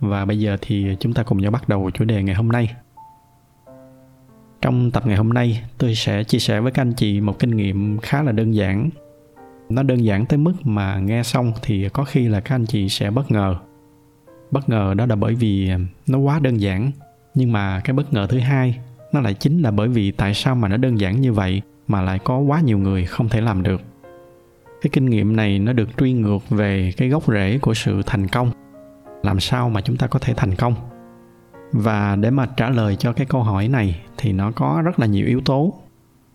và bây giờ thì chúng ta cùng nhau bắt đầu chủ đề ngày hôm nay. Trong tập ngày hôm nay, tôi sẽ chia sẻ với các anh chị một kinh nghiệm khá là đơn giản. Nó đơn giản tới mức mà nghe xong thì có khi là các anh chị sẽ bất ngờ. Bất ngờ đó là bởi vì nó quá đơn giản, nhưng mà cái bất ngờ thứ hai nó lại chính là bởi vì tại sao mà nó đơn giản như vậy mà lại có quá nhiều người không thể làm được cái kinh nghiệm này nó được truy ngược về cái gốc rễ của sự thành công làm sao mà chúng ta có thể thành công? Và để mà trả lời cho cái câu hỏi này thì nó có rất là nhiều yếu tố.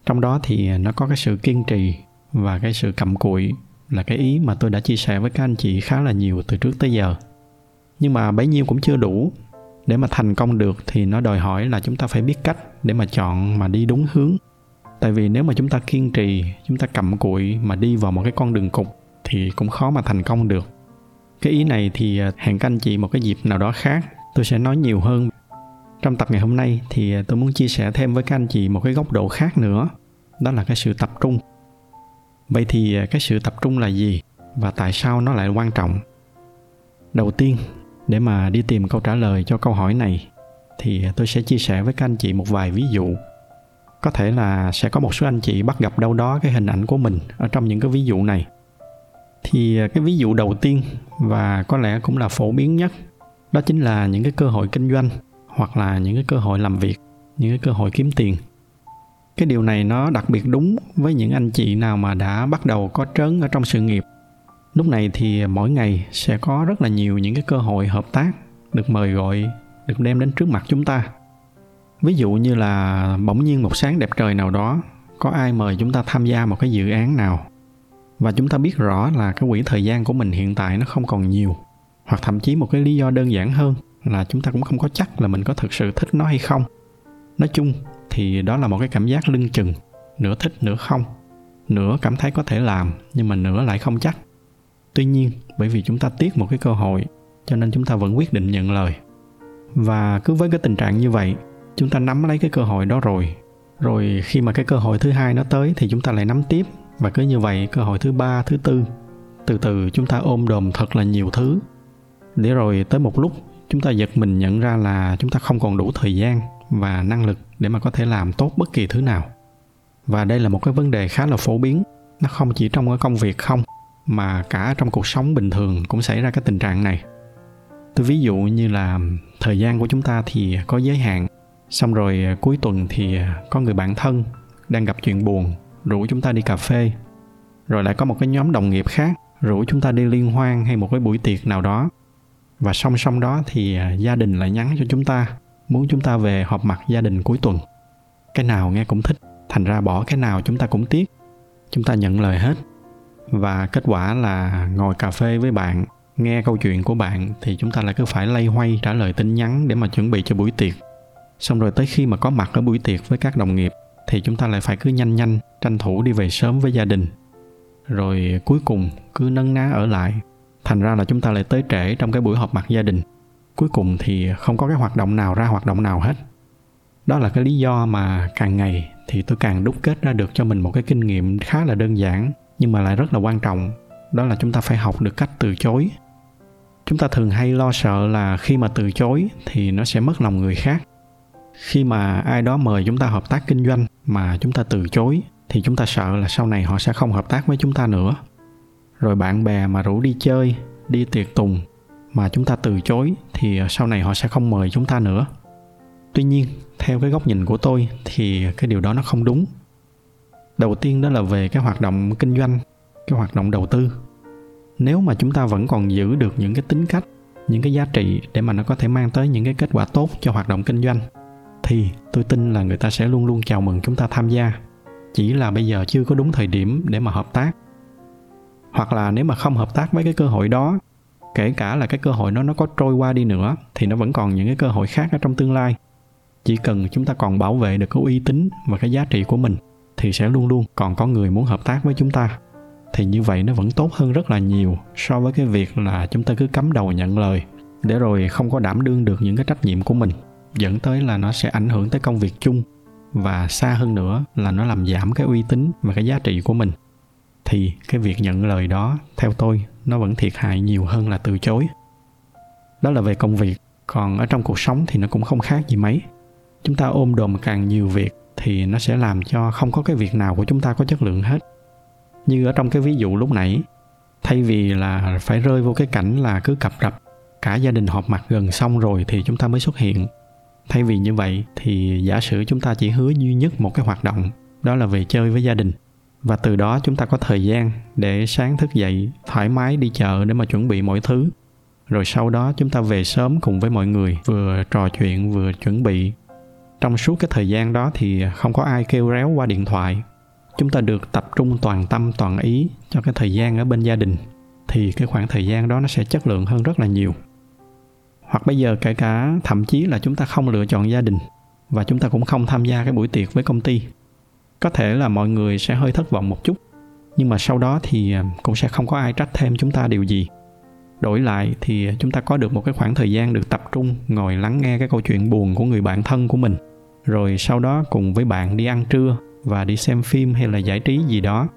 Trong đó thì nó có cái sự kiên trì và cái sự cầm cụi là cái ý mà tôi đã chia sẻ với các anh chị khá là nhiều từ trước tới giờ. Nhưng mà bấy nhiêu cũng chưa đủ. Để mà thành công được thì nó đòi hỏi là chúng ta phải biết cách để mà chọn mà đi đúng hướng. Tại vì nếu mà chúng ta kiên trì, chúng ta cầm cụi mà đi vào một cái con đường cục thì cũng khó mà thành công được cái ý này thì à, hẹn các anh chị một cái dịp nào đó khác. Tôi sẽ nói nhiều hơn. Trong tập ngày hôm nay thì à, tôi muốn chia sẻ thêm với các anh chị một cái góc độ khác nữa. Đó là cái sự tập trung. Vậy thì à, cái sự tập trung là gì? Và tại sao nó lại quan trọng? Đầu tiên, để mà đi tìm câu trả lời cho câu hỏi này, thì tôi sẽ chia sẻ với các anh chị một vài ví dụ. Có thể là sẽ có một số anh chị bắt gặp đâu đó cái hình ảnh của mình ở trong những cái ví dụ này thì à, cái ví dụ đầu tiên và có lẽ cũng là phổ biến nhất, đó chính là những cái cơ hội kinh doanh hoặc là những cái cơ hội làm việc, những cái cơ hội kiếm tiền. Cái điều này nó đặc biệt đúng với những anh chị nào mà đã bắt đầu có trớn ở trong sự nghiệp. Lúc này thì mỗi ngày sẽ có rất là nhiều những cái cơ hội hợp tác được mời gọi, được đem đến trước mặt chúng ta. Ví dụ như là bỗng nhiên một sáng đẹp trời nào đó, có ai mời chúng ta tham gia một cái dự án nào? Và chúng ta biết rõ là cái quỹ thời gian của mình hiện tại nó không còn nhiều. Hoặc thậm chí một cái lý do đơn giản hơn là chúng ta cũng không có chắc là mình có thực sự thích nó hay không. Nói chung thì đó là một cái cảm giác lưng chừng, nửa thích nửa không, nửa cảm thấy có thể làm nhưng mà nửa lại không chắc. Tuy nhiên, bởi vì chúng ta tiếc một cái cơ hội, cho nên chúng ta vẫn quyết định nhận lời. Và cứ với cái tình trạng như vậy, chúng ta nắm lấy cái cơ hội đó rồi. Rồi khi mà cái cơ hội thứ hai nó tới thì chúng ta lại nắm tiếp và cứ như vậy, cơ hội thứ ba, thứ tư. Từ từ chúng ta ôm đồm thật là nhiều thứ. Để rồi tới một lúc, chúng ta giật mình nhận ra là chúng ta không còn đủ thời gian và năng lực để mà có thể làm tốt bất kỳ thứ nào. Và đây là một cái vấn đề khá là phổ biến. Nó không chỉ trong cái công việc không, mà cả trong cuộc sống bình thường cũng xảy ra cái tình trạng này. Tôi ví dụ như là thời gian của chúng ta thì có giới hạn, xong rồi cuối tuần thì có người bạn thân đang gặp chuyện buồn rủ chúng ta đi cà phê. Rồi lại có một cái nhóm đồng nghiệp khác rủ chúng ta đi liên hoan hay một cái buổi tiệc nào đó. Và song song đó thì à, gia đình lại nhắn cho chúng ta, muốn chúng ta về họp mặt gia đình cuối tuần. Cái nào nghe cũng thích, thành ra bỏ cái nào chúng ta cũng tiếc. Chúng ta nhận lời hết. Và kết quả là ngồi cà phê với bạn, nghe câu chuyện của bạn thì chúng ta lại cứ phải lay hoay trả lời tin nhắn để mà chuẩn bị cho buổi tiệc. Xong rồi tới khi mà có mặt ở buổi tiệc với các đồng nghiệp thì chúng ta lại phải cứ nhanh nhanh tranh thủ đi về sớm với gia đình. Rồi cuối cùng cứ nấn ná ở lại. Thành ra là chúng ta lại tới trễ trong cái buổi họp mặt gia đình. Cuối cùng thì không có cái hoạt động nào ra hoạt động nào hết. Đó là cái lý do mà càng ngày thì tôi càng đúc kết ra được cho mình một cái kinh nghiệm khá là đơn giản, nhưng mà lại rất là quan trọng. Đó là chúng ta phải học được cách từ chối. Chúng ta thường hay lo sợ là khi mà từ chối thì nó sẽ mất lòng người khác. Khi mà ai đó mời chúng ta hợp tác kinh doanh mà chúng ta từ chối thì chúng ta sợ là sau này họ sẽ không hợp tác với chúng ta nữa. Rồi bạn bè mà rủ đi chơi, đi tiệc tùng mà chúng ta từ chối thì ờ, sau này họ sẽ không mời chúng ta nữa. Tuy nhiên, theo cái góc nhìn của tôi thì cái điều đó nó không đúng. Đầu tiên đó là về cái hoạt động kinh doanh, cái hoạt động đầu tư. Nếu mà chúng ta vẫn còn giữ được những cái tính cách, những cái giá trị để mà nó có thể mang tới những cái kết quả tốt cho hoạt động kinh doanh, thì tôi tin là người ta sẽ luôn luôn chào mừng chúng ta tham gia chỉ là bây giờ chưa có đúng thời điểm để mà hợp tác. Hoặc là nếu mà không hợp tác với cái cơ hội đó, kể cả là cái cơ hội nó nó có trôi qua đi nữa, thì nó vẫn còn những cái cơ hội khác ở trong tương lai. Chỉ cần chúng ta còn bảo vệ được cái uy tín và cái giá trị của mình, thì sẽ luôn luôn còn có người muốn hợp tác với chúng ta. Thì như vậy nó vẫn tốt hơn rất là nhiều so với cái việc là chúng ta cứ cắm đầu nhận lời, để rồi không có đảm đương được những cái trách nhiệm của mình, dẫn tới là nó sẽ ảnh hưởng tới công việc chung và xa hơn nữa là nó làm giảm cái uy tín và cái giá trị của mình. Thì cái việc nhận lời đó, theo tôi, nó vẫn thiệt hại nhiều hơn là từ chối. Đó là về công việc, còn ở trong cuộc sống thì nó cũng không khác gì mấy. Chúng ta ôm đồm càng nhiều việc thì nó sẽ làm cho không có cái việc nào của chúng ta có chất lượng hết. Như ở trong cái ví dụ lúc nãy, thay vì là phải rơi vô cái cảnh là cứ cập rập, cả gia đình họp mặt gần xong rồi thì chúng ta mới xuất hiện thay vì như vậy thì giả sử chúng ta chỉ hứa duy nhất một cái hoạt động, đó là về chơi với gia đình. Và từ đó chúng ta có thời gian để sáng thức dậy, thoải mái đi chợ để mà chuẩn bị mọi thứ. Rồi sau đó chúng ta về sớm cùng với mọi người, vừa trò chuyện vừa chuẩn bị. Trong suốt cái thời gian đó thì không có ai kêu réo qua điện thoại. Chúng ta được tập trung toàn tâm, toàn ý cho cái thời gian ở bên gia đình. Thì cái khoảng thời gian đó nó sẽ chất lượng hơn rất là nhiều hoặc bây giờ kể cả thậm chí là chúng ta không lựa chọn gia đình và chúng ta cũng không tham gia cái buổi tiệc với công ty, có thể là mọi người sẽ hơi thất vọng một chút. Nhưng mà sau đó thì à, cũng sẽ không có ai trách thêm chúng ta điều gì. Đổi lại thì chúng ta có được một cái khoảng thời gian được tập trung, ngồi lắng nghe cái câu chuyện buồn của người bạn thân của mình. Rồi sau đó cùng với bạn đi ăn trưa và đi xem phim hay là giải trí gì đó.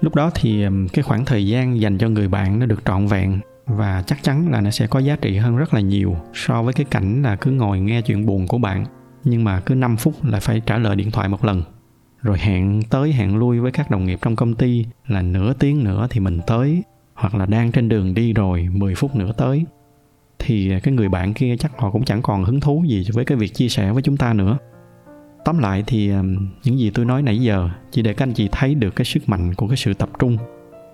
Lúc đó thì à, cái khoảng thời gian dành cho người bạn nó được trọn vẹn và chắc chắn là nó sẽ có giá trị hơn rất là nhiều so với cái cảnh là cứ ngồi nghe chuyện buồn của bạn, nhưng mà cứ 5 phút lại phải trả lời điện thoại một lần. Rồi hẹn tới hẹn lui với các đồng nghiệp trong công ty là nửa tiếng nữa thì mình tới, hoặc là đang trên đường đi rồi 10 phút nữa tới. Thì cái người bạn kia chắc họ cũng chẳng còn hứng thú gì với cái việc chia sẻ với chúng ta nữa. Tóm lại thì những gì tôi nói nãy giờ chỉ để các anh chị thấy được cái sức mạnh của cái sự tập trung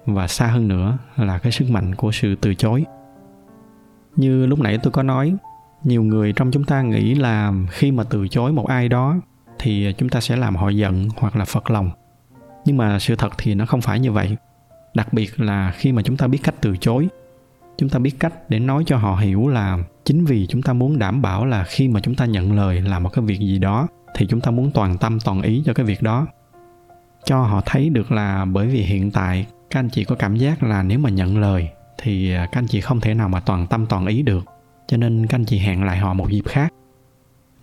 và xa hơn nữa là cái sức mạnh của sự từ chối. Như lúc nãy tôi có nói, nhiều người trong chúng ta nghĩ là khi mà từ chối một ai đó thì chúng ta sẽ làm họ giận hoặc là phật lòng. Nhưng mà sự thật thì nó không phải như vậy. Đặc biệt là khi mà chúng ta biết cách từ chối, chúng ta biết cách để nói cho họ hiểu là chính vì chúng ta muốn đảm bảo là khi mà chúng ta nhận lời làm một cái việc gì đó thì chúng ta muốn toàn tâm toàn ý cho cái việc đó. Cho họ thấy được là bởi vì hiện tại các anh chị có cảm giác là nếu mà nhận lời thì à, các anh chị không thể nào mà toàn tâm toàn ý được. Cho nên các anh chị hẹn lại họ một dịp khác.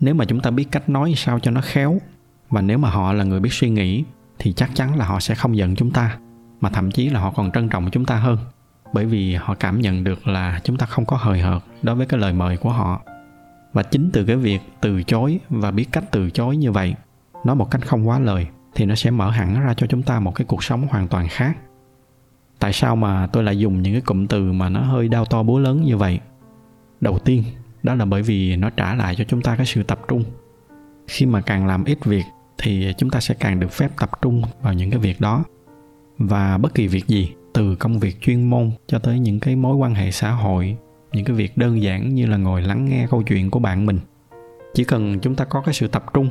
Nếu mà chúng ta biết cách nói sao cho nó khéo và nếu mà họ là người biết suy nghĩ thì chắc chắn là họ sẽ không giận chúng ta, mà thậm chí là họ còn trân trọng chúng ta hơn. Bởi vì họ cảm nhận được là chúng ta không có hời hợt đối với cái lời mời của họ. Và chính từ cái việc từ chối và biết cách từ chối như vậy, nói một cách không quá lời thì nó sẽ mở hẳn ra cho chúng ta một cái cuộc sống hoàn toàn khác tại sao mà tôi lại dùng những cái cụm từ mà nó hơi đau to búa lớn như vậy? Đầu tiên, đó là bởi vì nó trả lại cho chúng ta cái sự tập trung. Khi mà càng làm ít việc thì chúng ta sẽ càng được phép tập trung vào những cái việc đó. Và bất kỳ việc gì, từ công việc chuyên môn cho tới những cái mối quan hệ xã hội, những cái việc đơn giản như là ngồi lắng nghe câu chuyện của bạn mình. Chỉ cần chúng ta có cái sự tập trung,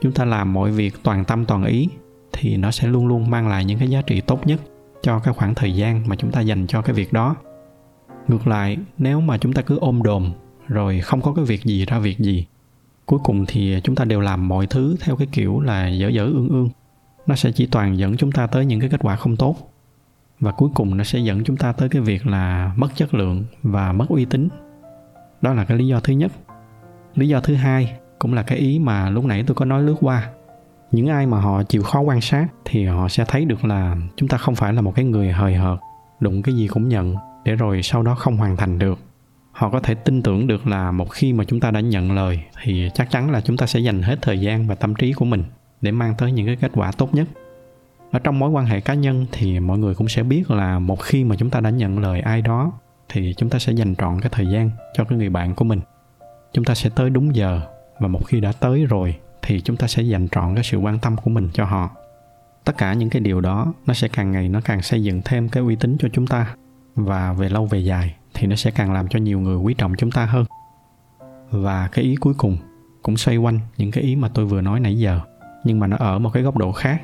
chúng ta làm mọi việc toàn tâm toàn ý thì nó sẽ luôn luôn mang lại những cái giá trị tốt nhất cho cái khoảng thời gian mà chúng ta dành cho cái việc đó. Ngược lại, nếu mà chúng ta cứ ôm đồm, rồi không có cái việc gì ra việc gì, cuối cùng thì chúng ta đều làm mọi thứ theo cái kiểu là dở dở ương ương. Nó sẽ chỉ toàn dẫn chúng ta tới những cái kết quả không tốt, và cuối cùng nó sẽ dẫn chúng ta tới cái việc là mất chất lượng và mất uy tín. Đó là cái lý do thứ nhất. Lý do thứ hai cũng là cái ý mà lúc nãy tôi có nói lướt qua những ai mà họ chịu khó quan sát thì họ sẽ thấy được là chúng ta không phải là một cái người hời hợt, đụng cái gì cũng nhận, để rồi sau đó không hoàn thành được. Họ có thể tin tưởng được là một khi mà chúng ta đã nhận lời thì chắc chắn là chúng ta sẽ dành hết thời gian và tâm trí của mình để mang tới những cái kết quả tốt nhất. Ở trong mối quan hệ cá nhân thì mọi người cũng sẽ biết là một khi mà chúng ta đã nhận lời ai đó thì chúng ta sẽ dành trọn cái thời gian cho cái người bạn của mình. Chúng ta sẽ tới đúng giờ và một khi đã tới rồi thì chúng ta sẽ dành trọn cái sự quan tâm của mình cho họ. Tất cả những cái điều đó, nó sẽ càng ngày nó càng xây dựng thêm cái uy tín cho chúng ta. Và về lâu về dài thì nó sẽ càng làm cho nhiều người quý trọng chúng ta hơn. Và cái ý cuối cùng cũng xoay quanh những cái ý mà tôi vừa nói nãy giờ, nhưng mà nó ở một cái góc độ khác.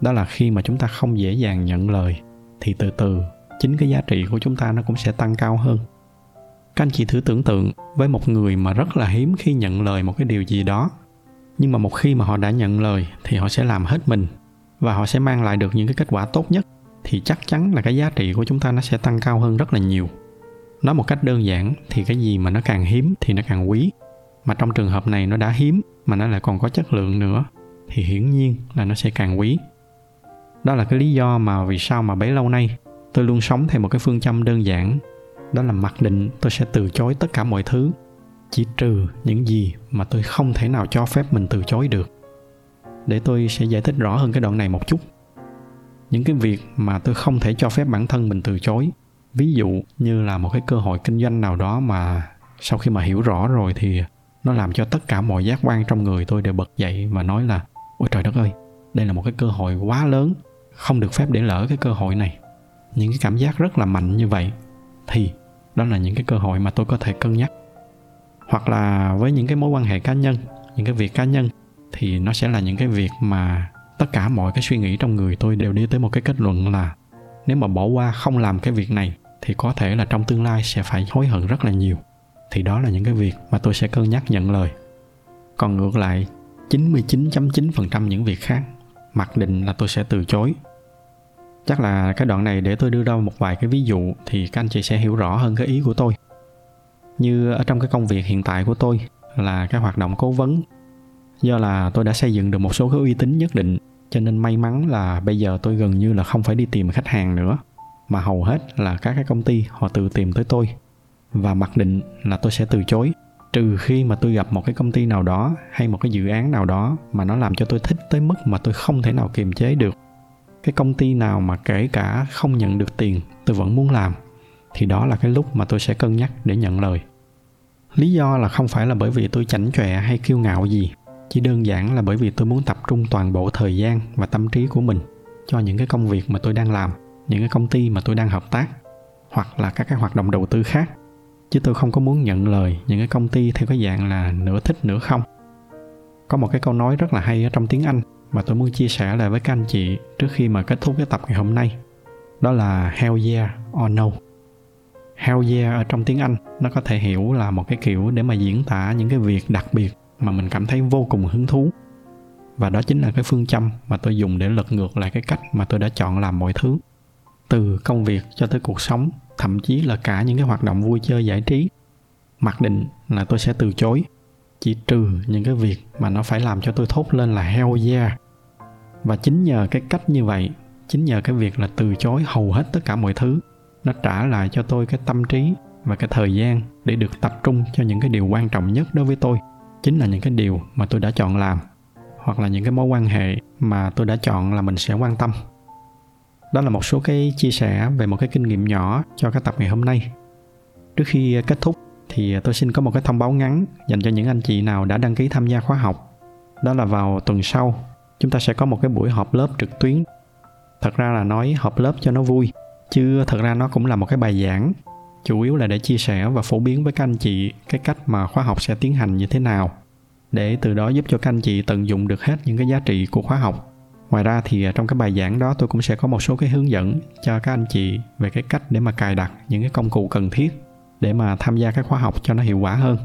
Đó là khi mà chúng ta không dễ dàng nhận lời, thì từ từ chính cái giá trị của chúng ta nó cũng sẽ tăng cao hơn. Các anh chị thử tưởng tượng với một người mà rất là hiếm khi nhận lời một cái điều gì đó nhưng mà một khi mà họ đã nhận lời thì họ sẽ làm hết mình và họ sẽ mang lại được những cái kết quả tốt nhất. Thì chắc chắn là cái giá trị của chúng ta nó sẽ tăng cao hơn rất là nhiều. Nói một cách đơn giản thì cái gì mà nó càng hiếm thì nó càng quý. Mà trong trường hợp này nó đã hiếm mà nó lại còn có chất lượng nữa thì hiển nhiên là nó sẽ càng quý. Đó là cái lý do mà vì sao mà bấy lâu nay tôi luôn sống theo một cái phương châm đơn giản. Đó là mặc định tôi sẽ từ chối tất cả mọi thứ chỉ trừ những gì mà tôi không thể nào cho phép mình từ chối được. Để tôi sẽ giải thích rõ hơn cái đoạn này một chút. Những cái việc mà tôi không thể cho phép bản thân mình từ chối, ví dụ như là một cái cơ hội kinh doanh nào đó mà sau khi mà hiểu rõ rồi thì nó làm cho tất cả mọi giác quan trong người tôi đều bật dậy và nói là, ôi trời đất ơi, đây là một cái cơ hội quá lớn, không được phép để lỡ cái cơ hội này. Những cái cảm giác rất là mạnh như vậy thì đó là những cái cơ hội mà tôi có thể cân nhắc hoặc là với những cái mối quan hệ cá nhân, những cái việc cá nhân, thì nó sẽ là những cái việc mà tất cả mọi cái suy nghĩ trong người tôi đều đi tới một cái kết luận là nếu mà bỏ qua không làm cái việc này thì có thể là trong tương lai sẽ phải hối hận rất là nhiều. Thì đó là những cái việc mà tôi sẽ cân nhắc nhận lời. Còn ngược lại 99.9% những việc khác, mặc định là tôi sẽ từ chối. Chắc là cái đoạn này để tôi đưa ra một vài cái ví dụ thì các anh chị sẽ hiểu rõ hơn cái ý của tôi như ở trong cái công việc hiện tại của tôi là cái hoạt động cố vấn. Do là tôi đã xây dựng được một số cái uy tín nhất định, cho nên may mắn là bây giờ tôi gần như là không phải đi tìm khách hàng nữa, mà hầu hết là các cái công ty họ tự tìm tới tôi. Và mặc định là tôi sẽ từ chối. Trừ khi mà tôi gặp một cái công ty nào đó hay một cái dự án nào đó mà nó làm cho tôi thích tới mức mà tôi không thể nào kiềm chế được. Cái công ty nào mà kể cả không nhận được tiền, tôi vẫn muốn làm thì đó là cái lúc mà tôi sẽ cân nhắc để nhận lời. Lý do là không phải là bởi vì tôi chảnh chọe hay kiêu ngạo gì, chỉ đơn giản là bởi vì tôi muốn tập trung toàn bộ thời gian và tâm trí của mình cho những cái công việc mà tôi đang làm, những cái công ty mà tôi đang hợp tác, hoặc là các cái hoạt động đầu tư khác. Chứ tôi không có muốn nhận lời những cái công ty theo cái dạng là nửa thích nửa không. Có một cái câu nói rất là hay ở trong tiếng anh mà tôi muốn chia sẻ lại với các anh chị trước khi mà kết thúc cái tập ngày hôm nay. Đó là hell yeah or no hell yeah ở trong tiếng anh. Nó có thể hiểu là một cái kiểu để mà diễn tả những cái việc đặc biệt mà mình cảm thấy vô cùng hứng thú. Và đó chính là cái phương châm mà tôi dùng để lật ngược lại cái cách mà tôi đã chọn làm mọi thứ. Từ công việc cho tới cuộc sống, thậm chí là cả những cái hoạt động vui chơi giải trí. Mặc định là tôi sẽ từ chối, chỉ trừ những cái việc mà nó phải làm cho tôi thốt lên là hell yeah. Và chính nhờ cái cách như vậy, chính nhờ cái việc là từ chối hầu hết tất cả mọi thứ nó trả lại cho tôi cái tâm trí và cái thời gian để được tập trung cho những cái điều quan trọng nhất đối với tôi. Chính là những cái điều mà tôi đã chọn làm, hoặc là những cái mối quan hệ mà tôi đã chọn là mình sẽ quan tâm. Đó là một số cái chia sẻ về một cái kinh nghiệm nhỏ cho cái tập ngày hôm nay. Trước khi kết thúc thì tôi xin có một cái thông báo ngắn dành cho những anh chị nào đã đăng ký tham gia khóa học. Đó là vào tuần sau, chúng ta sẽ có một cái buổi họp lớp trực tuyến. Thật ra là nói họp lớp cho nó vui chứ thật ra nó cũng là một cái bài giảng, chủ yếu là để chia sẻ và phổ biến với các anh chị cái cách mà khóa học sẽ tiến hành như thế nào, để từ đó giúp cho các anh chị tận dụng được hết những cái giá trị của khóa học. Ngoài ra thì à, trong cái bài giảng đó tôi cũng sẽ có một số cái hướng dẫn cho các anh chị về cái cách để mà cài đặt những cái công cụ cần thiết để mà tham gia các khóa học cho nó hiệu quả hơn.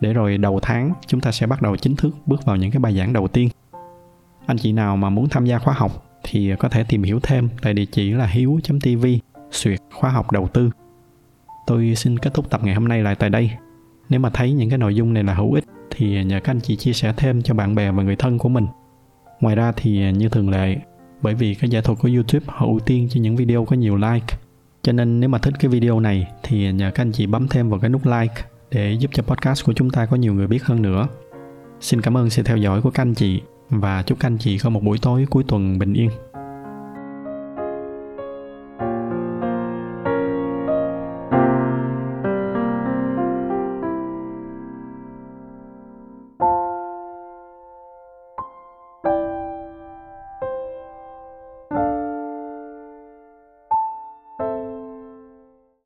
Để rồi đầu tháng chúng ta sẽ bắt đầu chính thức bước vào những cái bài giảng đầu tiên. Anh chị nào mà muốn tham gia khóa học thì có thể tìm hiểu thêm tại địa chỉ là hiếu.tv suyệt khóa học đầu tư. Tôi xin kết thúc tập ngày hôm nay lại tại đây. Nếu mà thấy những cái nội dung này là hữu ích, thì nhờ các anh chị chia sẻ thêm cho bạn bè và người thân của mình. Ngoài ra thì như thường lệ, bởi vì cái giải thuật của youtube họ ưu tiên cho những video có nhiều like, cho nên nếu mà thích cái video này thì nhờ các anh chị bấm thêm vào cái nút like để giúp cho podcast của chúng ta có nhiều người biết hơn nữa. Xin cảm ơn sự theo dõi của các anh chị và chúc các anh chị có một buổi tối cuối tuần bình yên.